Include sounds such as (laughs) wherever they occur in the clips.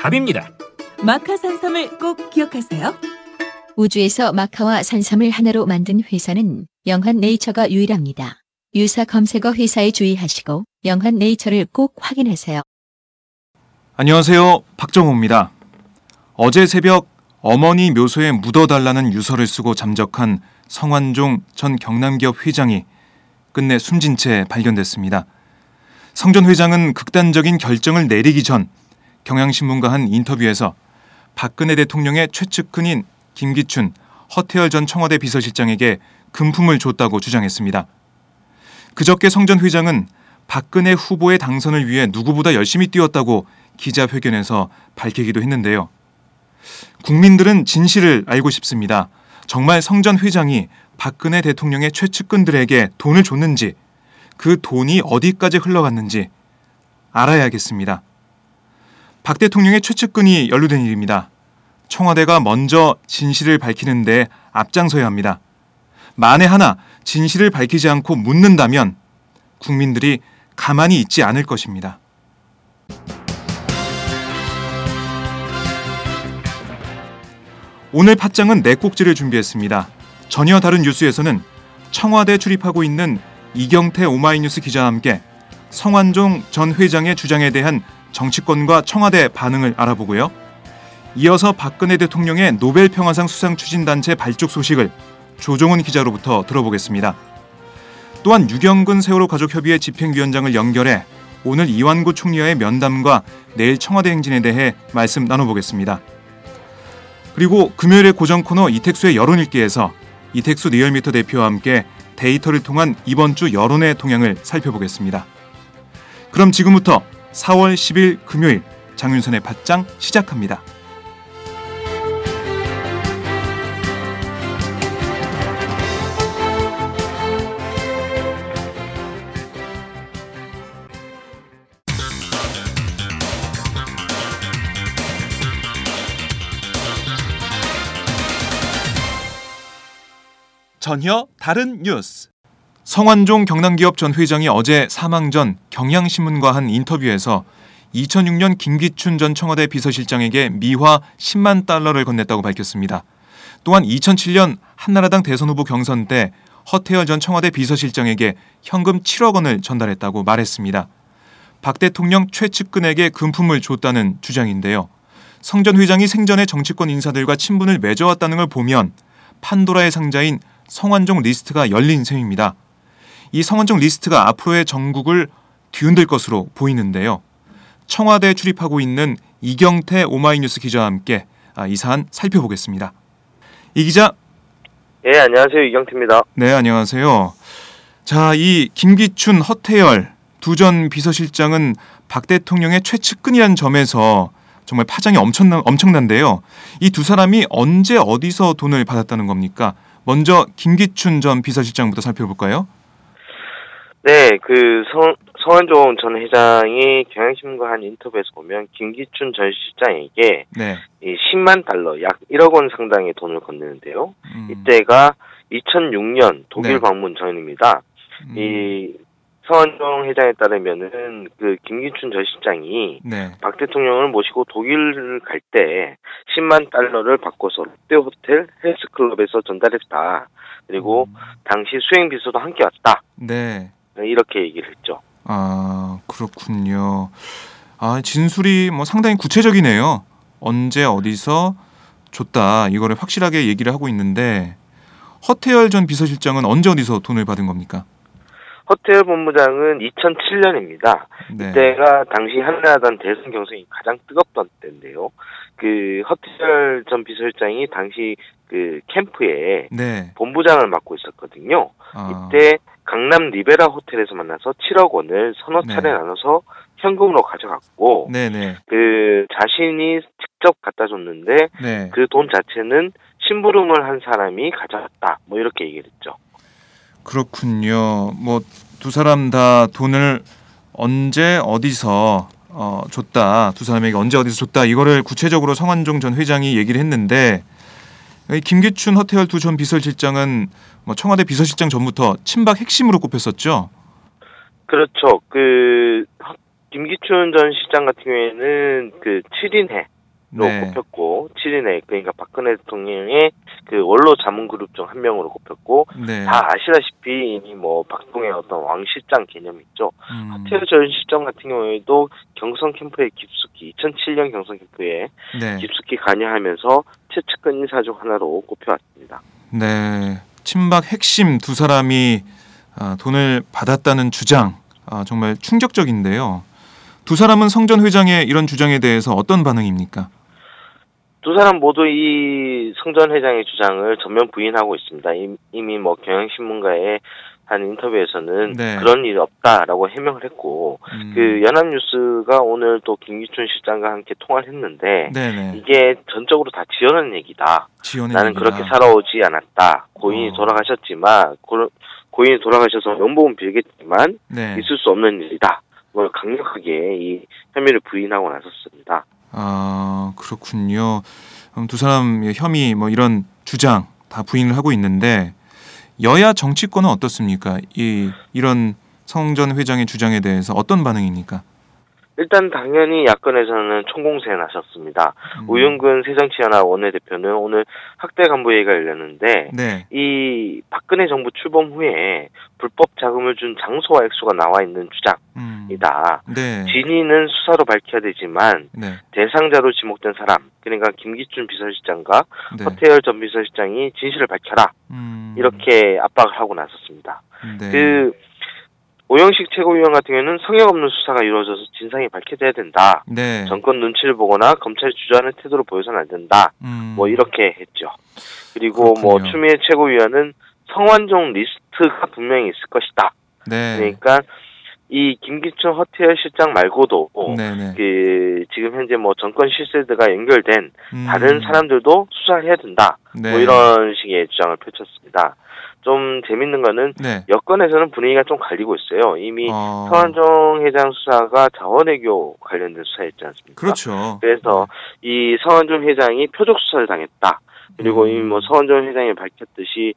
답입니다. 마카 산삼을 꼭 기억하세요. 우주에서 마카와 산삼을 하나로 만든 회사는 영한 네이처가 유일합니다. 유사 검색어 회사에 주의하시고 영한 네이처를 꼭 확인하세요. 안녕하세요 박정호입니다 어제 새벽 어머니 묘소에 묻어달라는 유서를 쓰고 잠적한 성완종 전 경남기업 회장이 끝내 숨진 채 발견됐습니다 성전 회장은 극단적인 결정을 내리기 전 경향신문과 한 인터뷰에서 박근혜 대통령의 최측근인 김기춘 허태열 전 청와대 비서실장에게 금품을 줬다고 주장했습니다. 그저께 성 전 회장은 박근혜 후보의 당선을 위해 누구보다 열심히 뛰었다고 기자회견에서 밝히기도 했는데요. 국민들은 진실을 알고 싶습니다. 정말 성 전 회장이 박근혜 대통령의 최측근들에게 돈을 줬는지, 그 돈이 어디까지 흘러갔는지 알아야겠습니다. 박 대통령의 최측근이 연루된 일입니다. 청와대가 먼저 진실을 밝히는데 앞장서야 합니다. 만에 하나 진실을 밝히지 않고 묻는다면 국민들이 가만히 있지 않을 것입니다. 오늘 팟장은 네 꼭지를 준비했습니다. 전혀 다른 뉴스에서는 청와대 출입하고 있는 이경태 오마이뉴스 기자와 함께 성완종 전 회장의 주장에 대한 정치권과 청와대 반응을 알아보고요. 이어서 박근혜 대통령의 노벨 평화상 수상 추진단체 발족 소식을 조종훈 기자로부터 들어보겠습니다. 또한 유경근 세월호 가족협의회 집행위원장을 연결해 오늘 이완구 총리와의 면담과 내일 청와대 행진에 대해 말씀 나눠보겠습니다. 그리고 금요일의 고정 코너 이택수의 여론일기에서 이택수 리얼미터 대표와 함께 데이터를 통한 이번 주 여론의 동향을 살펴보겠습니다. 그럼 지금부터 4월 10일 금요일 장윤선의 팟짱 시작합니다. 전혀 다른 뉴스. 성완종 경남기업 전 회장이 어제 사망 전 경향신문과 한 인터뷰에서 2006년 김기춘 전 청와대 비서실장에게 미화 10만 달러를 건넸다고 밝혔습니다. 또한 2007년 한나라당 대선 후보 경선 때 허태열 전 청와대 비서실장에게 현금 7억 원을 전달했다고 말했습니다. 박 대통령 최측근에게 금품을 줬다는 주장인데요. 성 전 회장이 생전에 정치권 인사들과 친분을 맺어왔다는 걸 보면 판도라의 상자인 성완종 리스트가 열린 셈입니다. 이 성완종 리스트가 앞으로의 정국을 뒤흔들 것으로 보이는데요. 청와대에 출입하고 있는 이경태 오마이뉴스 기자와 함께 아, 이 사안 살펴보겠습니다. 이 기자. 예, 안녕하세요. 이경태입니다. 네, 안녕하세요. 자, 이 김기춘, 허태열 두 전 비서실장은 박 대통령의 최측근이라는 점에서 정말 파장이 엄청난, 엄청난데요. 이 두 사람이 언제 어디서 돈을 받았다는 겁니까? 먼저 김기춘 전 비서실장부터 살펴볼까요? 네, 그 성, 성한종 전 회장이 경향신문과 한 인터뷰에서 보면 김기춘 전 실장에게 네. 이 10만 달러 약 1억 원 상당의 돈을 건네는데요. 음, 이때가 2006년 독일 네. 방문 전입니다. 음, 이 성한종 회장에 따르면은 그 김기춘 전 실장이 네. 박 대통령을 모시고 독일을 갈 때 10만 달러를 바꿔서 롯데 호텔 헬스클럽에서 전달했다. 그리고 음, 당시 수행 비서도 함께 왔다. 네. 이렇게 얘기를 했죠. 아 그렇군요. 아 진술이 뭐 상당히 구체적이네요. 언제 어디서 줬다 이거를 확실하게 얘기를 하고 있는데 허태열 전 비서실장은 언제 어디서 돈을 받은 겁니까? 호텔 본부장은 2007년입니다. 네. 이때가 당시 한나라당 대선 경선이 가장 뜨겁던 때인데요. 그 허태열 전 비서실장이 당시 그 캠프에 네. 본부장을 맡고 있었거든요. 아, 이때 강남 리베라 호텔에서 만나서 7억 원을 서너 차례 네. 나눠서 현금으로 가져갔고 네네. 그 자신이 직접 갖다 줬는데 네. 그 돈 자체는 심부름을 한 사람이 가져갔다. 뭐 이렇게 얘기를 했죠. 그렇군요. 뭐 두 사람 다 돈을 언제 어디서 어, 줬다. 두 사람에게 언제 어디서 줬다. 이거를 구체적으로 성환종 전 회장이 얘기를 했는데 이 김기춘, 허태열 두 전 비서실장은 뭐 청와대 비서실장 전부터 친박 핵심으로 꼽혔었죠. 그렇죠. 그 허- 김기춘 전 시장 같은 경우에는 그 7인회로 네. 꼽혔고 7인회 그러니까 박근혜 대통령의 그 원로 자문 그룹 중 한 명으로 꼽혔고 네. 다 아시다시피 이미 뭐 박동의 어떤 왕 실장 개념이 있죠. 음, 하태열 전 시장 같은 경우에도 경선 캠프에 깊숙이 2007년 경선 캠프에 네. 깊숙이 관여하면서 최측근 인사 중 하나로 꼽혀왔습니다. 네. 친박 핵심 두 사람이 아, 돈을 받았다는 주장 아, 정말 충격적인데요. 두 사람은 성전 회장의 이런 주장에 대해서 어떤 반응입니까? 두 사람 모두 이 성전 회장의 주장을 전면 부인하고 있습니다. 임- 이미 뭐 경향신문과의 한 인터뷰에서는 네. 그런 일이 없다라고 해명을 했고 음, 그 연합뉴스가 오늘 또 김기춘 실장과 함께 통화를 했는데 네네. 이게 전적으로 다 지어낸 얘기다. 지원의 나는 얘기다. 그렇게 살아오지 않았다. 고인이 어. 돌아가셨지만 고, 고인이 돌아가셔서 명복은 빌겠지만 네. 있을 수 없는 일이다. 뭐 강력하게 이 혐의를 부인하고 나섰습니다. 아 그렇군요. 두 사람의 혐의 뭐 이런 주장 다 부인을 하고 있는데 여야 정치권은 어떻습니까? 이 이런 성전 회장의 주장에 대해서 어떤 반응입니까? 일단 당연히 야권에서는 총공세에 나섰습니다. 음, 우윤근 새정치연합 원내대표는 오늘 학대 간부회의가 열렸는데 네. 이 박근혜 정부 출범 후에 불법 자금을 준 장소와 액수가 나와 있는 음, 주장이다. 네. 진위는 수사로 밝혀야 되지만 네. 대상자로 지목된 사람 그러니까 김기춘 비서실장과 네. 허태열 전 비서실장이 진실을 밝혀라 음, 이렇게 압박을 하고 나섰습니다. 네. 그 오영식 최고위원 같은 경우는 성역 없는 수사가 이루어져서 진상이 밝혀져야 된다. 네. 정권 눈치를 보거나 검찰이 주저하는 태도를 보여서는 안 된다. 음, 뭐 이렇게 했죠. 그리고 뭐 그렇군요. 추미애 최고위원은 성완종 리스트가 분명히 있을 것이다. 네. 그러니까 이 김기춘 허태열 실장 말고도 네네. 그 지금 현재 뭐 정권 실세드가 연결된 음, 다른 사람들도 수사해야 된다. 네. 뭐 이런 식의 주장을 펼쳤습니다. 좀 재밌는 거는 네. 여권에서는 분위기가 좀 갈리고 있어요. 이미 어, 서한종 회장 수사가 자원외교 관련된 수사였지 않습니까? 그렇죠. 그래서 이 서한종 회장이 표적 수사를 당했다. 그리고 음. 이미 뭐 서한종 회장이 밝혔듯이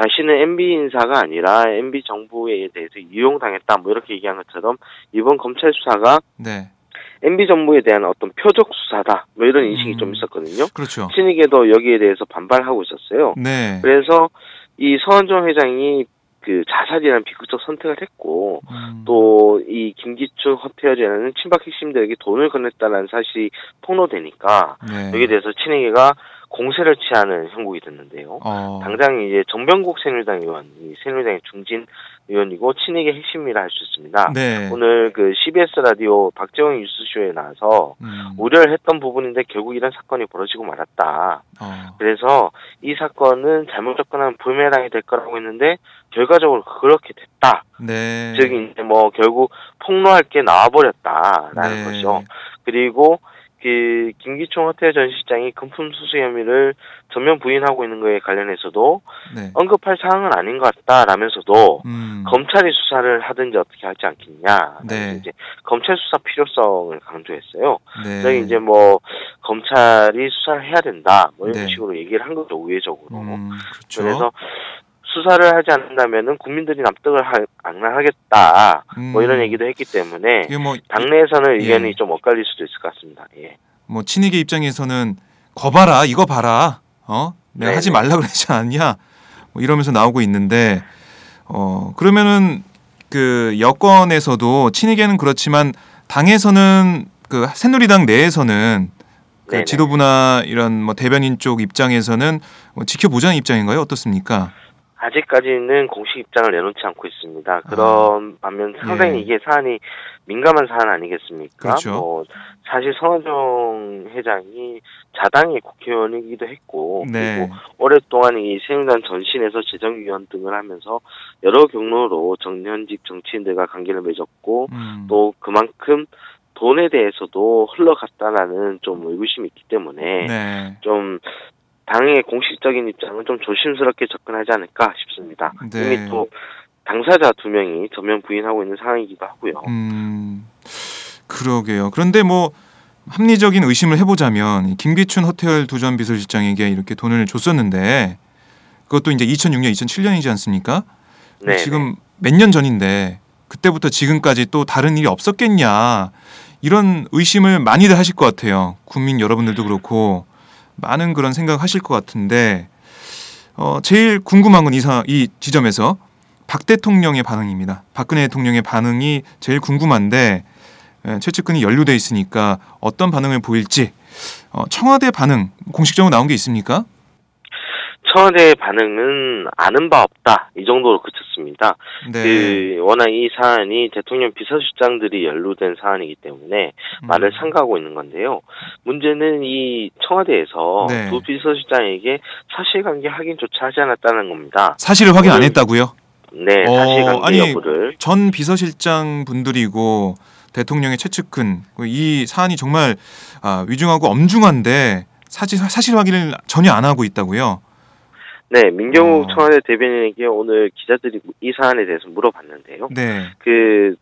자신은 MB 인사가 아니라 MB 정부에 대해서 이용당했다. 뭐 이렇게 얘기한 것처럼 이번 검찰 수사가 네. MB 정부에 대한 어떤 표적 수사다. 뭐 이런 인식이 음. 좀 있었거든요. 그렇죠. 신익에도 여기에 대해서 반발하고 있었어요. 네. 그래서 이 서한종 회장이 그 자살이라는 비극적 선택을 했고 음, 또이 김기춘 허태열이라는 친박 핵심들에게 돈을 건넸다는 사실이 폭로되니까 네. 여기에 대해서 친이계가 공세를 취하는 형국이 됐는데요. 어, 당장 이제 정병국 새누리당 의원, 이 새누리당의 중진 의원이고 친이계 핵심이라 할 수 있습니다. 네. 오늘 그 CBS 라디오 박재홍 뉴스쇼에 나와서 음, 우려를 했던 부분인데 결국 이런 사건이 벌어지고 말았다. 어, 그래서 이 사건은 잘못 접근하면 부메랑이 될 거라고 했는데 결과적으로 그렇게 됐다. 네. 즉 이제 뭐 결국 폭로할 게 나와버렸다라는 네. 거죠. 그리고 그 김기총 호텔 전 실장이 금품 수수 혐의를 전면 부인하고 있는 거에 관련해서도 네. 언급할 사항은 아닌 것 같다라면서도 음. 검찰이 수사를 하든지 어떻게 하지 않겠냐. 네. 이제 검찰 수사 필요성을 강조했어요. 네. 그래서 이제 뭐 검찰이 수사를 해야 된다. 뭐 이런 네. 식으로 얘기를 한 거죠 우회적으로. 음, 그렇죠. 그래서 수사를 하지 않는다면은 국민들이 납득을 하, 안 하겠다. 뭐 음. 이런 얘기도 했기 때문에 뭐, 당내에서는 의견이 예. 좀 엇갈릴 수도 있을 것 같습니다. 예. 뭐 친이계 입장에서는 거봐라 이거 봐라 어 내가 네네. 하지 말라 그러지 않냐 뭐 이러면서 나오고 있는데 어 그러면은 그 여권에서도 친이계는 그렇지만 당에서는 그 새누리당 내에서는 그 네네. 지도부나 이런 뭐 대변인 쪽 입장에서는 뭐 지켜보자는 입장인가요 어떻습니까? 아직까지는 공식 입장을 내놓지 않고 있습니다. 그런 반면 상당히 예. 이게 사안이 민감한 사안 아니겠습니까? 그렇죠. 뭐 사실 성화정 회장이 자당의 국회의원이기도 했고 네. 그리고 오랫동안 이 새누리당 전신에서 재정위원 등을 하면서 여러 경로로 정년직 정치인들과 관계를 맺었고 음. 또 그만큼 돈에 대해서도 흘러갔다라는 좀 의구심이 있기 때문에 네. 좀 당의 공식적인 입장은 좀 조심스럽게 접근하지 않을까 싶습니다. 네. 이미 또 당사자 두 명이 전면 부인하고 있는 상황이기도 하고요. 음, 그러게요. 그런데 뭐 합리적인 의심을 해보자면 이 김기춘 호텔 두전 비서실장에게 이렇게 돈을 줬었는데 그것도 이제 2006년, 2007년이지 않습니까? 네. 지금 몇 년 전인데 그때부터 지금까지 또 다른 일이 없었겠냐 이런 의심을 많이들 하실 것 같아요. 국민 여러분들도 그렇고 많은 그런 생각하실 것 같은데 어, 제일 궁금한 건 이사 이 지점에서 박 대통령의 반응입니다. 박근혜 대통령의 반응이 제일 궁금한데 예, 최측근이 연루돼 있으니까 어떤 반응을 보일지 어, 청와대 반응 공식적으로 나온 게 있습니까? 청와대의 반응은 아는 바 없다 이 정도로 그쳤습니다. 네. 그 워낙 이 사안이 대통령 비서실장들이 연루된 사안이기 때문에 음. 말을 삼가고 있는 건데요. 문제는 이 청와대에서 네. 두 비서실장에게 사실관계 확인조차 하지 않았다는 겁니다. 사실을 확인 안 했다고요? 네, 어, 사실관계 아니, 여부를 전 비서실장 분들이고 대통령의 최측근 이 사안이 정말 아, 위중하고 엄중한데 사실 사실 확인을 전혀 안 하고 있다고요. 네, 민경욱 어. 청와대 대변인에게 오늘 기자들이 이 사안에 대해서 물어봤는데요. 네, 그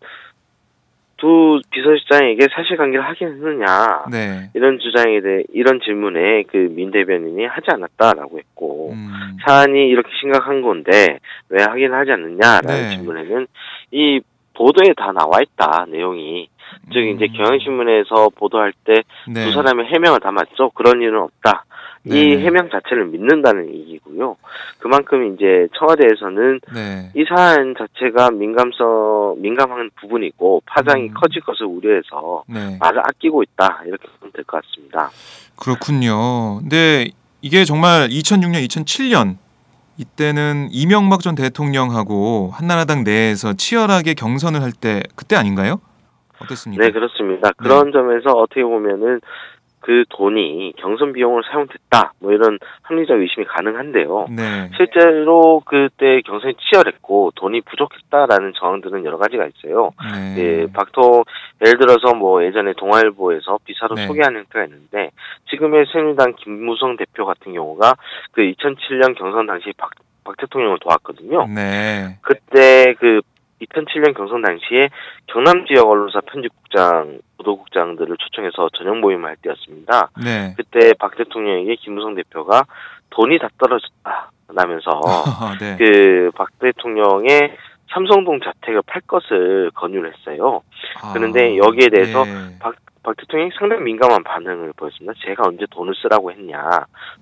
두 비서실장에게 사실관계를 확인했느냐 네, 이런 주장에 대해 이런 질문에 그 민 대변인이 하지 않았다라고 했고 음, 사안이 이렇게 심각한 건데 왜 확인하지 않느냐라는 네. 질문에는 이 보도에 다 나와 있다 내용이. 즉 이제 음, 경향신문에서 보도할 때두 네, 사람의 해명을 담았죠. 그런 일은 없다 이. 해명 자체를 믿는다는 얘기고요 그만큼 이제 청와대에서는 네, 이 사안 자체가 민감성 민감한 부분이고 파장이 음. 커질 것을 우려해서 네, 말을 아끼고 있다 이렇게 보면 될 것 같습니다. 그렇군요. 근데 이게 정말 2006년, 2007년 이때는 이명박 전 대통령하고 한나라당 내에서 치열하게 경선을 할 때 그때 아닌가요? 어떻습니까? 네 그렇습니다. 그런 점에서 어떻게 보면은 그 돈이 경선 비용을 사용됐다 뭐 이런 합리적 의심이 가능한데요. 네, 실제로 그때 경선이 치열했고 돈이 부족했다라는 정황들은 여러 가지가 있어요. 네, 예, 박통 예를 들어서 뭐 예전에 동아일보에서 비사로 네. 소개하는 행태가 있는데 지금의 새누리당 김무성 대표 같은 경우가 그 2007년 경선 당시 박, 박 대통령을 도왔거든요. 네, 그때 그 2007년 경선 당시에 경남 지역 언론사 편집국장, 보 도국장들을 초청해서 저녁 모임을 할 때였습니다. 네. 그때 박 대통령에게 김무성 대표가 돈이 다 떨어졌다. 라면서 (laughs) 네. 그박 대통령의 삼성동 자택을 팔 것을 권유를 했어요. 그런데 여기에 대해서 네. 박, 박 대통령이 상당히 민감한 반응을 보였습니다. 제가 언제 돈을 쓰라고 했냐.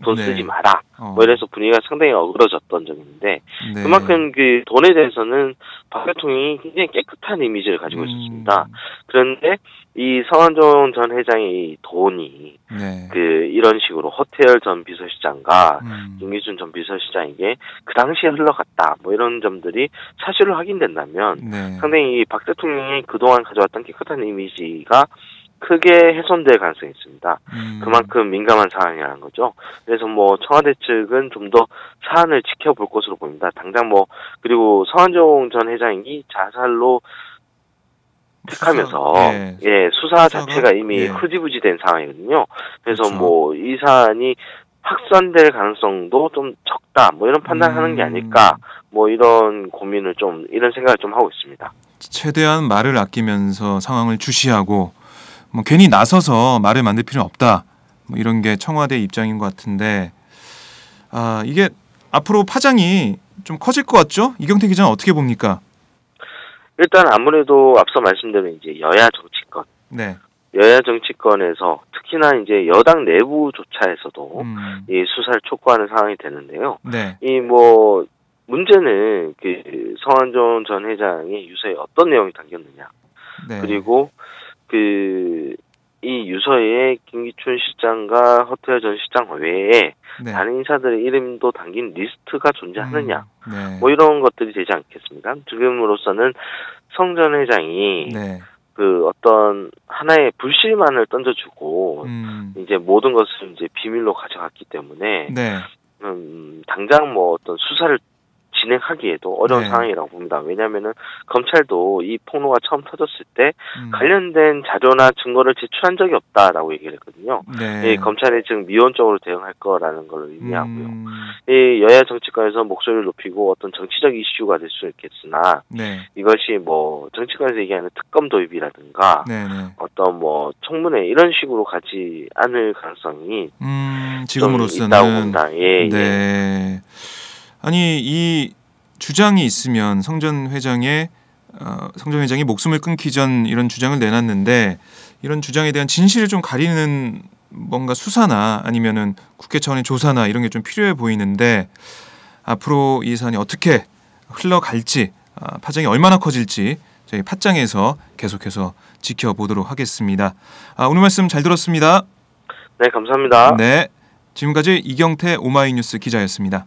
돈 네. 쓰지 마라. 어, 뭐 이래서 분위기가 상당히 어그러졌던 적인데 네. 그만큼 그 돈에 대해서는 박 대통령이 굉장히 깨끗한 이미지를 가지고 음, 있었습니다. 그런데 이 성한종 전 회장의 이 돈이 네. 그 이런 식으로 호텔 전 비서실장과 음, 김기준 전 비서실장에게 그 당시에 흘러갔다 뭐 이런 점들이 사실로 확인된다면 네. 상당히 박 대통령이 그동안 가져왔던 깨끗한 이미지가 크게 훼손될 가능성이 있습니다. 음, 그만큼 민감한 사안이라는 거죠. 그래서 뭐 청와대 측은 좀 더 사안을 지켜볼 것으로 보입니다. 당장 뭐 그리고 성한종 전 회장이 자살로 택하면서 예. 예 수사? 자체가 이미 예. 흐지부지 된 상황이거든요. 그래서 그렇죠. 뭐이 사안이 확산될 가능성도 좀 적다. 뭐 이런 판단하는 게 음. 아닐까. 뭐 이런 고민을 좀 이런 생각을 좀 하고 있습니다. 최대한 말을 아끼면서 상황을 주시하고 뭐 괜히 나서서 말을 만들 필요는 없다. 뭐 이런 게 청와대 입장인 것 같은데 아 이게 앞으로 파장이 좀 커질 것 같죠? 이경태 기자는 어떻게 봅니까? 일단 아무래도 앞서 말씀드린 이제 여야 정치권, 네. 여야 정치권에서 특히나 이제 여당 내부조차에서도 음, 이 수사를 촉구하는 상황이 되는데요. 네. 이뭐 문제는 그 성한종 전 회장의 유서에 어떤 내용이 담겼느냐. 네. 그리고 그 이 유서에 김기춘 시장과 허태열 전 시장 외에 네. 다른 인사들의 이름도 담긴 리스트가 존재하느냐. 음, 네. 뭐 이런 것들이 되지 않겠습니까? 지금으로서는 성전 회장이 네. 그 어떤 하나의 불씨만을 던져주고 음, 이제 모든 것을 이제 비밀로 가져갔기 때문에 네. 음, 당장 뭐 어떤 수사를 진행하기에도 어려운 네. 상황이라고 봅니다. 왜냐하면은 검찰도 이 폭로가 처음 터졌을 때 음, 관련된 자료나 증거를 제출한 적이 없다라고 얘기를 했거든요. 네. 이 검찰이 지금 미온적으로 대응할 거라는 걸 의미하고요. 음, 이 여야 정치권에서 목소리를 높이고 어떤 정치적 이슈가 될 수 있겠으나 네. 이것이 뭐 정치권에서 얘기하는 특검 도입이라든가 네. 네. 어떤 뭐 청문회 이런 식으로 가지 않을 가능성이 음, 좀 있다고 지금으로서는 봅니다. 예, 예. 네. 아니 이 주장이 있으면 성전 회장의 어, 성전 회장이 목숨을 끊기 전 이런 주장을 내놨는데 이런 주장에 대한 진실을 좀 가리는 뭔가 수사나 아니면은 국회 차원의 조사나 이런 게 좀 필요해 보이는데 앞으로 이 사안이 어떻게 흘러갈지 아, 파장이 얼마나 커질지 저희 팟장에서 계속해서 지켜보도록 하겠습니다. 아, 오늘 말씀 잘 들었습니다. 네, 감사합니다. 네. 지금까지 이경태 오마이뉴스 기자였습니다.